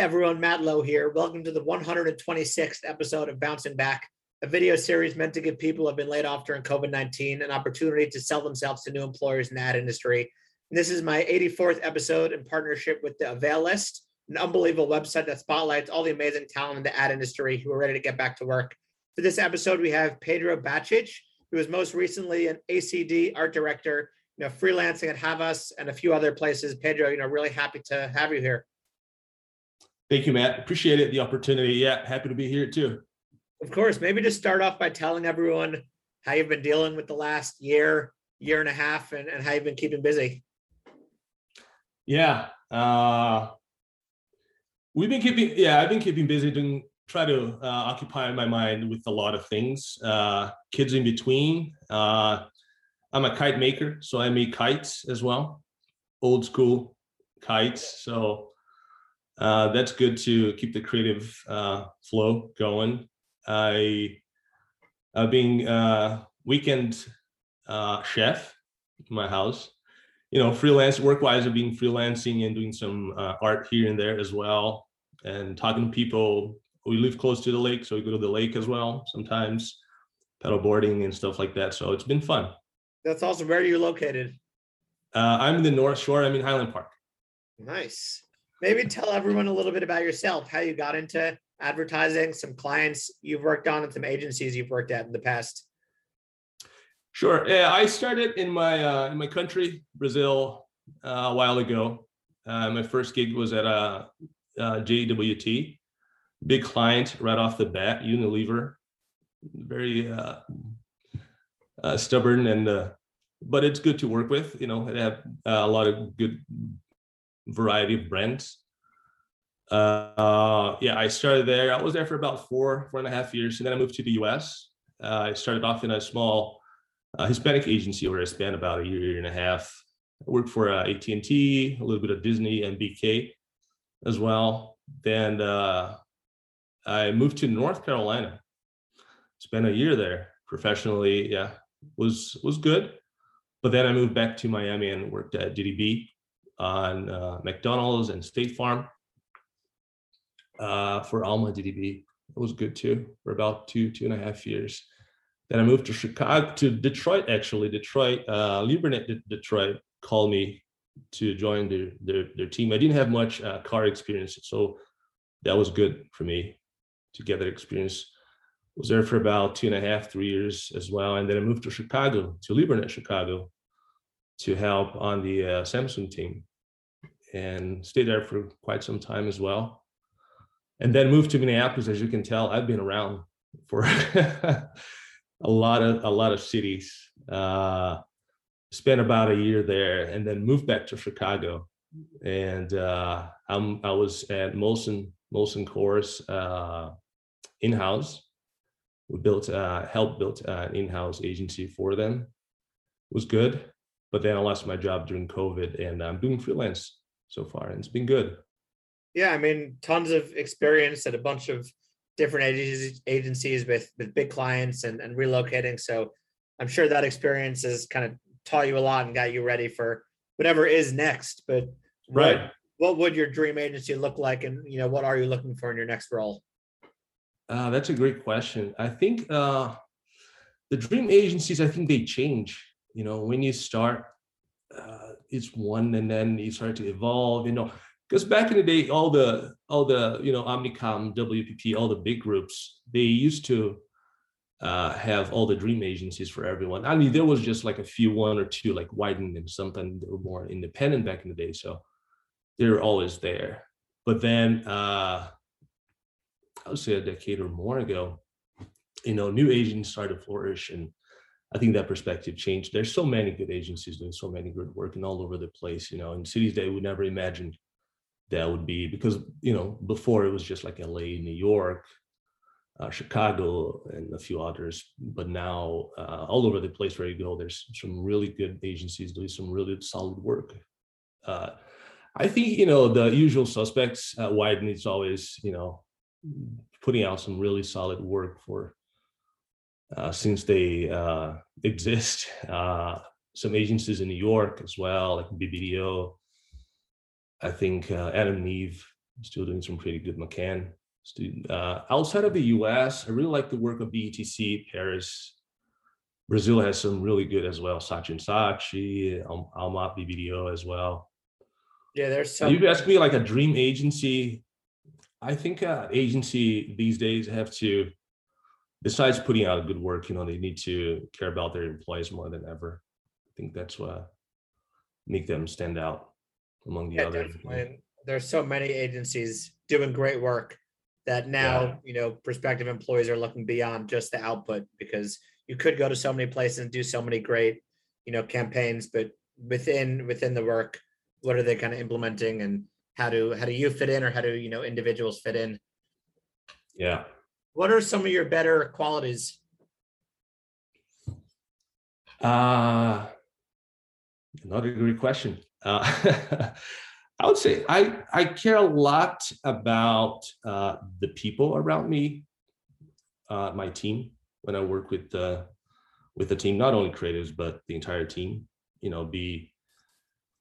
everyone, Matt Lowe here. Welcome to the 126th episode of Bouncing Back, a video series meant to give people who have been laid off during COVID 19 an opportunity to sell themselves to new employers in that industry. And this is my 84th episode in partnership with the Avail List, an unbelievable website that spotlights all the amazing talent in the ad industry who are ready to get back to work. For this episode, we have Pedro Bacic, who was most recently an ACD art director, you know, freelancing at Havas and a few other places. Pedro, you know, really happy to have you here. Thank you, Matt. Appreciate it, the opportunity. Yeah, happy to be here too. Of course. Maybe just start off by telling everyone how you've been dealing with the last year, year and a half, and, and how you've been keeping busy. Yeah. Uh, we've been keeping, yeah, I've been keeping busy doing, try to uh, occupy my mind with a lot of things. Uh, kids in between. Uh, I'm a kite maker, so I make kites as well, old school kites. So uh, that's good to keep the creative uh, flow going. I, uh, being a weekend uh, chef in my house, you know, freelance work-wise, I've been freelancing and doing some uh, art here and there as well, and talking to people. We live close to the lake, so we go to the lake as well sometimes, pedal boarding and stuff like that. So it's been fun. That's awesome. Where are you located? Uh, I'm in the North Shore. I'm in Highland Park. Nice maybe tell everyone a little bit about yourself, how you got into advertising, some clients you've worked on, and some agencies you've worked at in the past. Sure. Yeah, I started in my uh, in my country, Brazil, uh, a while ago. Uh, my first gig was at a, a JWT, big client right off the bat, Unilever, very uh, uh, stubborn and uh, but it's good to work with. You know, they have a lot of good variety of brands. Uh, yeah, I started there. I was there for about four, four and a half years, and then I moved to the U.S. Uh, I started off in a small uh, Hispanic agency where I spent about a year, year and a half. I worked for uh, AT&T, a little bit of Disney and BK as well. Then uh, I moved to North Carolina. Spent a year there professionally. Yeah, was was good. But then I moved back to Miami and worked at DDB on uh, McDonald's and State Farm uh, for Alma DDB. It was good too for about two, two and a half years. Then I moved to Chicago, to Detroit, actually. Detroit, uh, Detroit called me to join their, their, their team. I didn't have much uh, car experience, so that was good for me to get that experience. Was there for about two and a half, three years as well. And then I moved to Chicago, to Leo Burnett Chicago, to help on the uh, Samsung team and stayed there for quite some time as well. And then moved to Minneapolis. As you can tell, I've been around for a lot of a lot of cities. Uh, spent about a year there, and then moved back to Chicago. And uh, I'm, I was at Molson Molson Coors uh, in house. We built uh, helped built an in house agency for them. It was good, but then I lost my job during COVID, and I'm doing freelance so far, and it's been good. Yeah, I mean, tons of experience at a bunch of different agencies, with with big clients and, and relocating. So I'm sure that experience has kind of taught you a lot and got you ready for whatever is next. But right, what, what would your dream agency look like, and you know, what are you looking for in your next role? Uh, that's a great question. I think uh, the dream agencies, I think they change. You know, when you start, uh, it's one and then it started to evolve you know because back in the day all the all the you know omnicom wpp all the big groups they used to uh, have all the dream agencies for everyone. I mean there was just like a few one or two like Wieden and something that were more independent back in the day so they're always there. But then uh i would say a decade or more ago you know new agents started to flourish and I think that perspective changed. There's so many good agencies doing so many good work and all over the place, you know, in cities that we never imagined that would be because, you know, before it was just like LA, New York, uh, Chicago, and a few others. But now, uh, all over the place where you go, there's some really good agencies doing some really solid work. Uh, I think, you know, the usual suspects, uh, Wieden is always, you know, putting out some really solid work for uh, since they uh, exist. Uh, some agencies in New York as well, like BBDO. I think uh, Adam&Eve still doing some pretty good McCann. Student uh, outside of the U.S., I really like the work of BETC Paris. Brazil has some really good as well. Saatchi & Saatchi, Al- Almap BBDO as well. Yeah, there's So some. you ask me like a dream agency. I think uh, agency these days have to, besides putting out good work, you know, they need to care about their employees more than ever. I think that's what make them stand out among the Yeah, other. definitely. There's so many agencies doing great work that now, Yeah. you know, prospective employees are looking beyond just the output because you could go to so many places and do so many great, you know, campaigns, but within within the work, what are they kind of implementing and how do how do you fit in or how do you know individuals fit in? Yeah. What are some of your better qualities? Uh, another great question. Uh, I would say I I care a lot about uh, the people around me, uh, my team. When I work with the with the team, not only creatives but the entire team. You know, be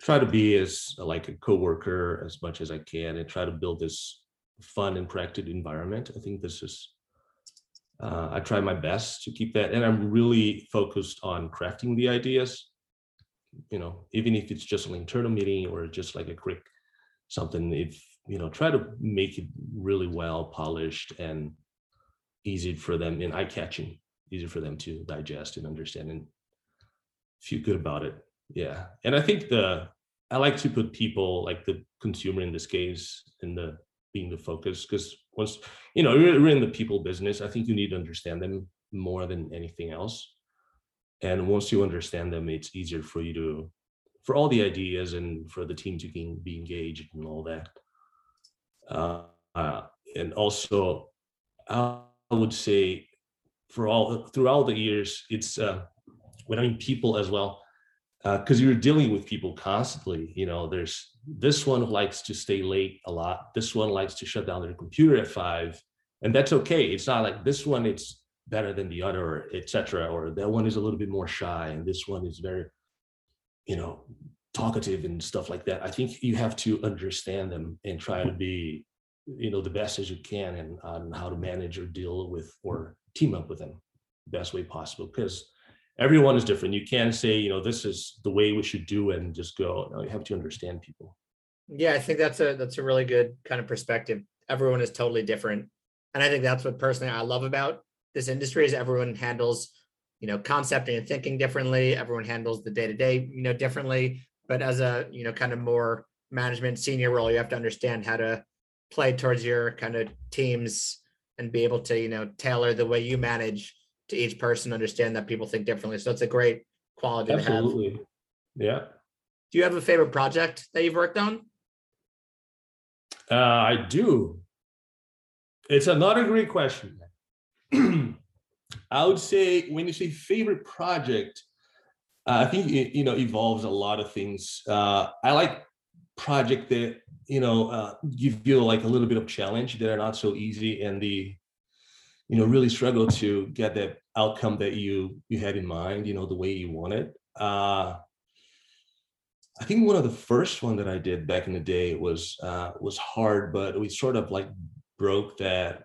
try to be as uh, like a coworker as much as I can, and try to build this fun and practical environment. I think this is uh, I try my best to keep that, and I'm really focused on crafting the ideas. You know, even if it's just an internal meeting or just like a quick something, if you know, try to make it really well polished and easy for them and eye catching, easy for them to digest and understand and feel good about it. Yeah, and I think the I like to put people like the consumer in this case in the being the focus because once you know we're, in the people business i think you need to understand them more than anything else. And once you understand them it's easier for you to for all the ideas and for the team to be engaged and all that. Uh, uh, and also i would say for all throughout the years it's uh, when i mean people as well Uh, because you're dealing with people constantly you know there's this one likes to stay late a lot this one likes to shut down their computer at five and that's okay. It's not like this one it's better than the other etc or that one is a little bit more shy and this one is very you know talkative and stuff like that. I think you have to understand them and try to be you know the best as you can and on how to manage or deal with or team up with them the best way possible. Because everyone is different. You can't say, you know, this is the way we should do it and just go. No, you have to understand people. Yeah, I think that's a that's a really good kind of perspective. Everyone is totally different. And I think that's what personally I love about this industry is everyone handles, you know, concepting and thinking differently. Everyone handles the day-to-day, you know, differently. But as a, you know, kind of more management senior role, you have to understand how to play towards your kind of teams and be able to, you know, tailor the way you manage to each person, understand that people think differently. So it's a great quality to have. Yeah. Do you have a favorite project that you've worked on? Uh, I do. It's another great question. I would say when you say favorite project, uh, I think it, you know evolves a lot of things. Uh, I like project that you know uh, give you like a little bit of challenge that are not so easy and the you know really struggle to get that outcome that you you had in mind you know the way you want it. Uh i think one of the first one that i did back in the day was uh was hard but we sort of like broke that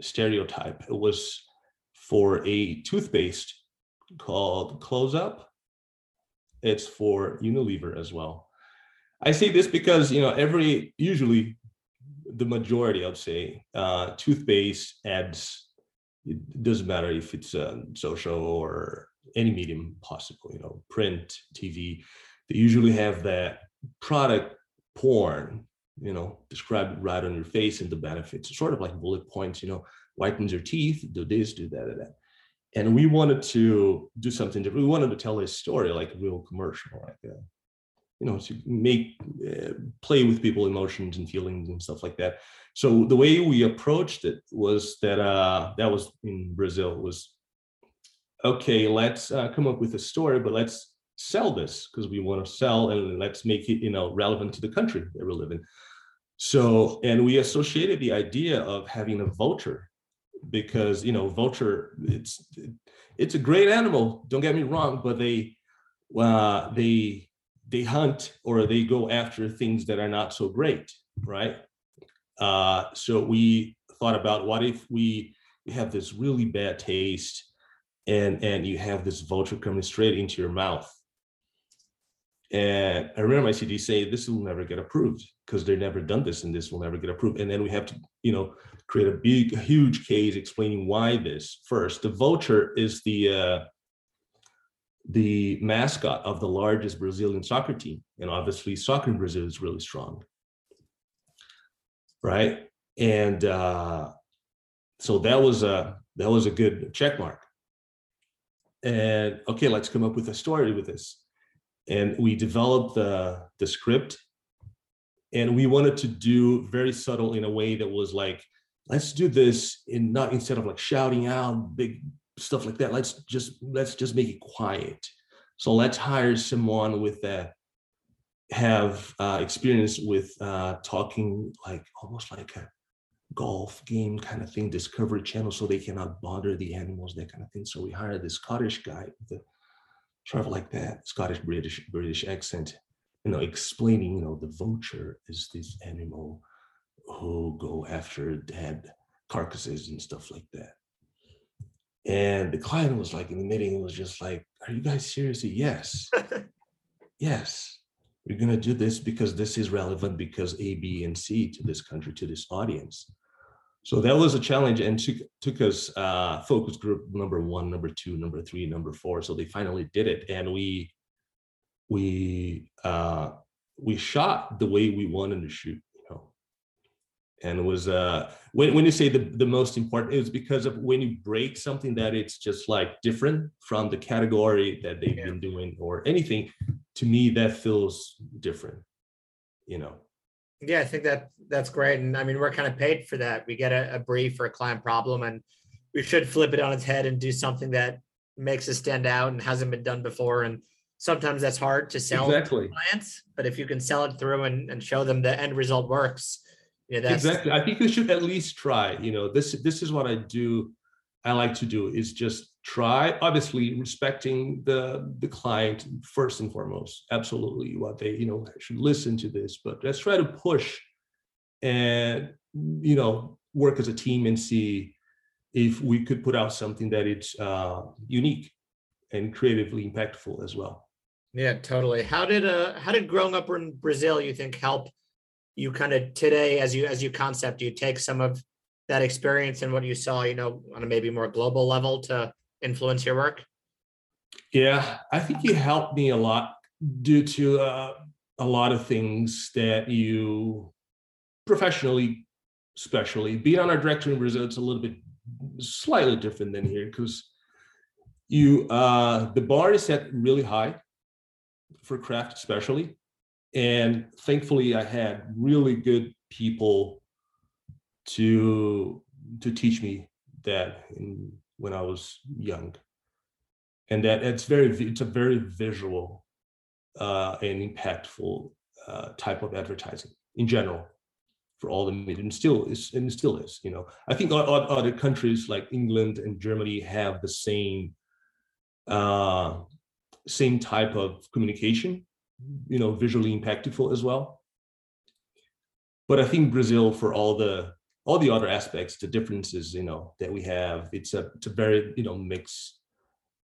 stereotype. It was for a toothpaste called close up. It's for unilever as well. I say this because you know every usually the majority, I'd say, uh, toothpaste ads. It doesn't matter if it's uh, social or any medium possible, you know, print, TV. They usually have that product porn, you know, described right on your face and the benefits, sort of like bullet points, you know, whitens your teeth, do this, do that, that. And we wanted to do something different. We wanted to tell a story like a real commercial, like that you know to make uh, play with people emotions and feelings and stuff like that. So the way we approached it was that uh that was in brazil was okay let's uh, come up with a story but let's sell this because we want to sell and let's make it you know relevant to the country that we live in so and we associated the idea of having a vulture because you know vulture it's it's a great animal don't get me wrong but they uh they they hunt or they go after things that are not so great right Uh, so we thought about what if we, have this really bad taste and and you have this vulture coming straight into your mouth. And I remember my CD say, this will never get approved because they've never done this and this will never get approved. And then we have to, you know, create a big, huge case explaining why this. First, the vulture is the uh, the mascot of the largest Brazilian soccer team. And obviously soccer in Brazil is really strong. Right. And uh, so that was a that was a good check mark. And okay, let's come up with a story with this. And we developed the the script and we wanted to do very subtle in a way that was like let's do this in not instead of like shouting out big stuff like that. Let's just let's just make it quiet. So let's hire someone with that have uh, experience with uh, talking like almost like a golf game kind of thing discovery channel so they cannot bother the animals that kind of thing. So we hired this scottish guy with a travel like that scottish british british accent you know explaining you know the vulture is this animal who go after dead carcasses and stuff like that and the client was like in the meeting, was just like, Are you guys seriously? Yes. yes. We're going to do this because this is relevant because A, B, and C to this country, to this audience. So that was a challenge and took, took us uh, focus group number one, number two, number three, number four. So they finally did it. And we, we, uh, we shot the way we wanted to shoot and it was uh when, when you say the, the most important is because of when you break something that it's just like different from the category that they've yeah. been doing or anything to me that feels different you know yeah i think that that's great and i mean we're kind of paid for that we get a, a brief for a client problem and we should flip it on its head and do something that makes us stand out and hasn't been done before and sometimes that's hard to sell exactly. to clients but if you can sell it through and, and show them the end result works yeah, that's... exactly. I think you should at least try. You know, this this is what I do. I like to do is just try. Obviously, respecting the the client first and foremost. Absolutely, what they you know should listen to this, but let's try to push and you know work as a team and see if we could put out something that it's uh, unique and creatively impactful as well. Yeah, totally. How did uh how did growing up in Brazil you think help you kind of today as you as you concept you take some of that experience and what you saw you know on a maybe more global level to influence your work? Yeah i think you helped me a lot due to uh, a lot of things that you professionally especially being on our director in brazil it's a little bit slightly different than here because you uh the bar is set really high for craft especially and thankfully i had really good people to to teach me that in, when i was young. And that it's very it's a very visual uh, and impactful uh, type of advertising in general for all the media and still is and still is you know. I think other countries like england and germany have the same uh, same type of communication you know visually impactful as well. But i think brazil for all the all the other aspects the differences you know that we have it's a it's a very you know mixed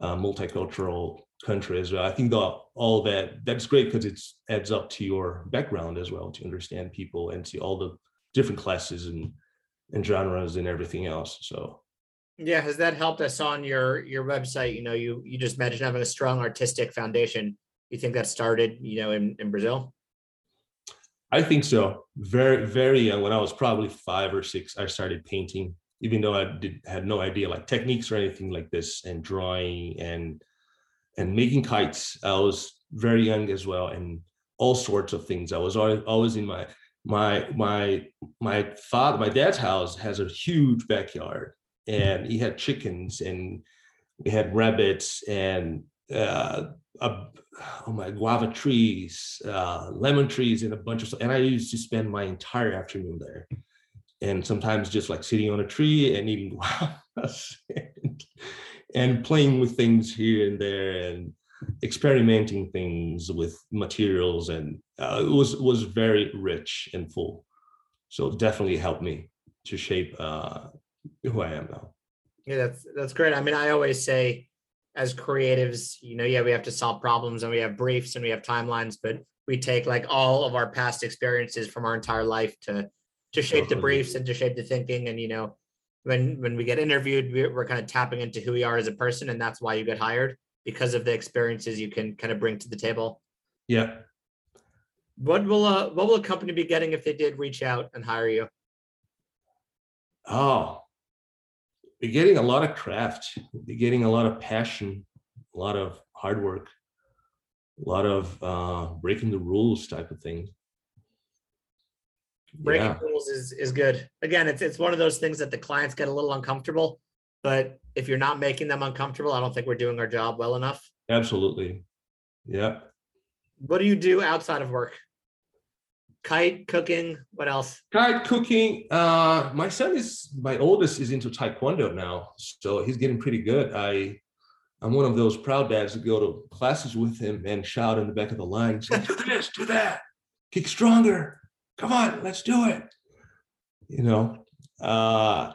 uh, multicultural country as well. I think the, all that that's great because it adds up to your background as well to understand people and see all the different classes and and genres and everything else so. Yeah has that helped us on your your website? You know you you just mentioned having a strong artistic foundation you think that started, you know, in, in Brazil? I think so. Very, very young. When I was probably five or six, I started painting, even though I did had no idea like techniques or anything like this, and drawing and and making kites. I was very young as well, and all sorts of things. I was always, always in my my my my father, my dad's house has a huge backyard, and he had chickens, and we had rabbits, and uh, a, oh my guava trees, uh, lemon trees, and a bunch of stuff. And I used to spend my entire afternoon there, and sometimes just like sitting on a tree and eating guavas and, and playing with things here and there and experimenting things with materials and uh, it was was very rich and full So it definitely helped me to shape uh, who I am now. Yeah, that's that's great. I mean, I always say as creatives, you know, yeah, we have to solve problems and we have briefs and we have timelines, but we take like all of our past experiences from our entire life to to shape the briefs and to shape the thinking. And you know, when when we get interviewed, we're, we're kind of tapping into who we are as a person, and that's why you get hired because of the experiences you can kind of bring to the table. Yeah. What will uh what will a company be getting if they did reach out and hire you? Oh, you're getting a lot of craft. You're getting a lot of passion, a lot of hard work, a lot of uh, breaking the rules type of thing. Breaking yeah. rules is is good. Again, it's it's one of those things that the clients get a little uncomfortable, but if you're not making them uncomfortable, I don't think we're doing our job well enough. Absolutely. Yeah. What do you do outside of work? Kite cooking? What else? Kite cooking uh my son is my oldest is into taekwondo now so he's getting pretty good. I i'm one of those proud dads that go to classes with him and shout in the back of the line say do this do that. Kick stronger. Come on let's do it. You know uh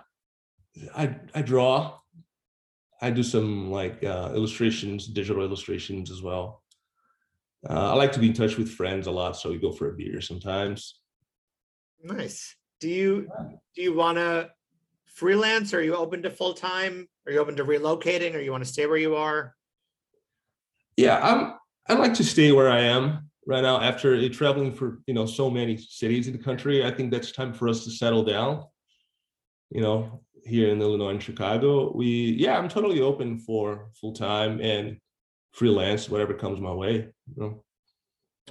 i i draw. I do some like uh illustrations digital illustrations as well uh, I like to be in touch with friends a lot, so we go for a beer sometimes. Nice. Do you do you want to freelance? Are you open to full time? Are you open to relocating, or you want to stay where you are? Yeah, I'm. I like to stay where I am right now. After traveling for you know so many cities in the country, I think that's time for us to settle down. You know, here in Illinois and Chicago, we yeah, I'm totally open for full time and freelance, whatever comes my way. You know?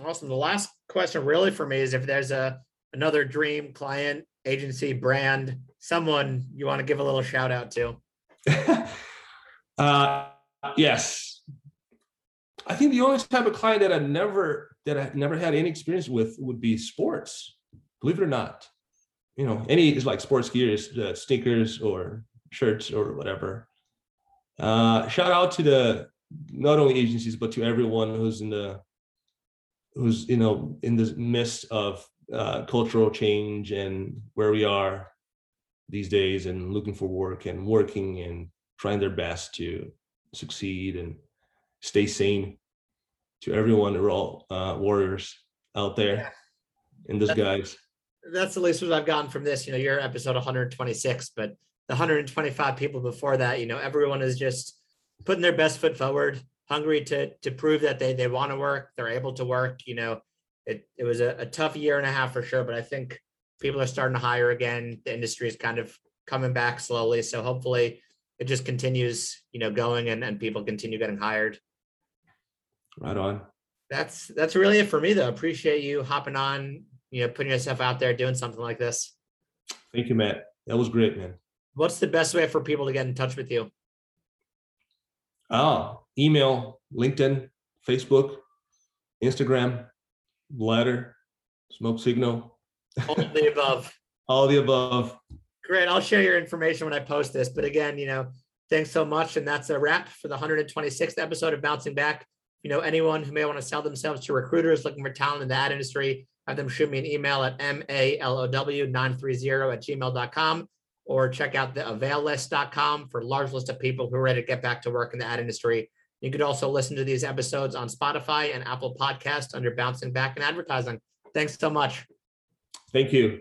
Awesome. The last question really for me is if there's a another dream client, agency, brand, someone you want to give a little shout out to. uh, yes. I think the only type of client that I never that I never had any experience with would be sports. Believe it or not, you know, any is like sports gears, uh, sneakers or shirts or whatever. Uh, shout out to the not only agencies but to everyone who's in the who's you know in the midst of uh, cultural change and where we are these days and looking for work and working and trying their best to succeed and stay sane to everyone who are all uh, warriors out there yeah. in disguise that's the least what i've gotten from this you know you're episode 126 but the 125 people before that you know everyone is just putting their best foot forward, hungry to to prove that they they want to work, they're able to work. You know, it it was a, a tough year and a half for sure, but I think people are starting to hire again. The industry is kind of coming back slowly, so hopefully it just continues, you know, going and and people continue getting hired. Right on. That's that's really it for me though. Appreciate you hopping on, you know, putting yourself out there doing something like this. Thank you, Matt. That was great, man. What's the best way for people to get in touch with you? Oh, email, LinkedIn, Facebook, Instagram, letter, smoke signal. All the above. All the above. Great. I'll share your information when I post this. But again, you know, thanks so much. And that's a wrap for the 126th episode of Bouncing Back. You know, anyone who may want to sell themselves to recruiters looking for talent in the ad industry, have them shoot me an email at malow930 at gmail.com or check out the availlist.com for large list of people who are ready to get back to work in the ad industry. You could also listen to these episodes on Spotify and Apple Podcast under Bouncing Back and Advertising. Thanks so much. Thank you.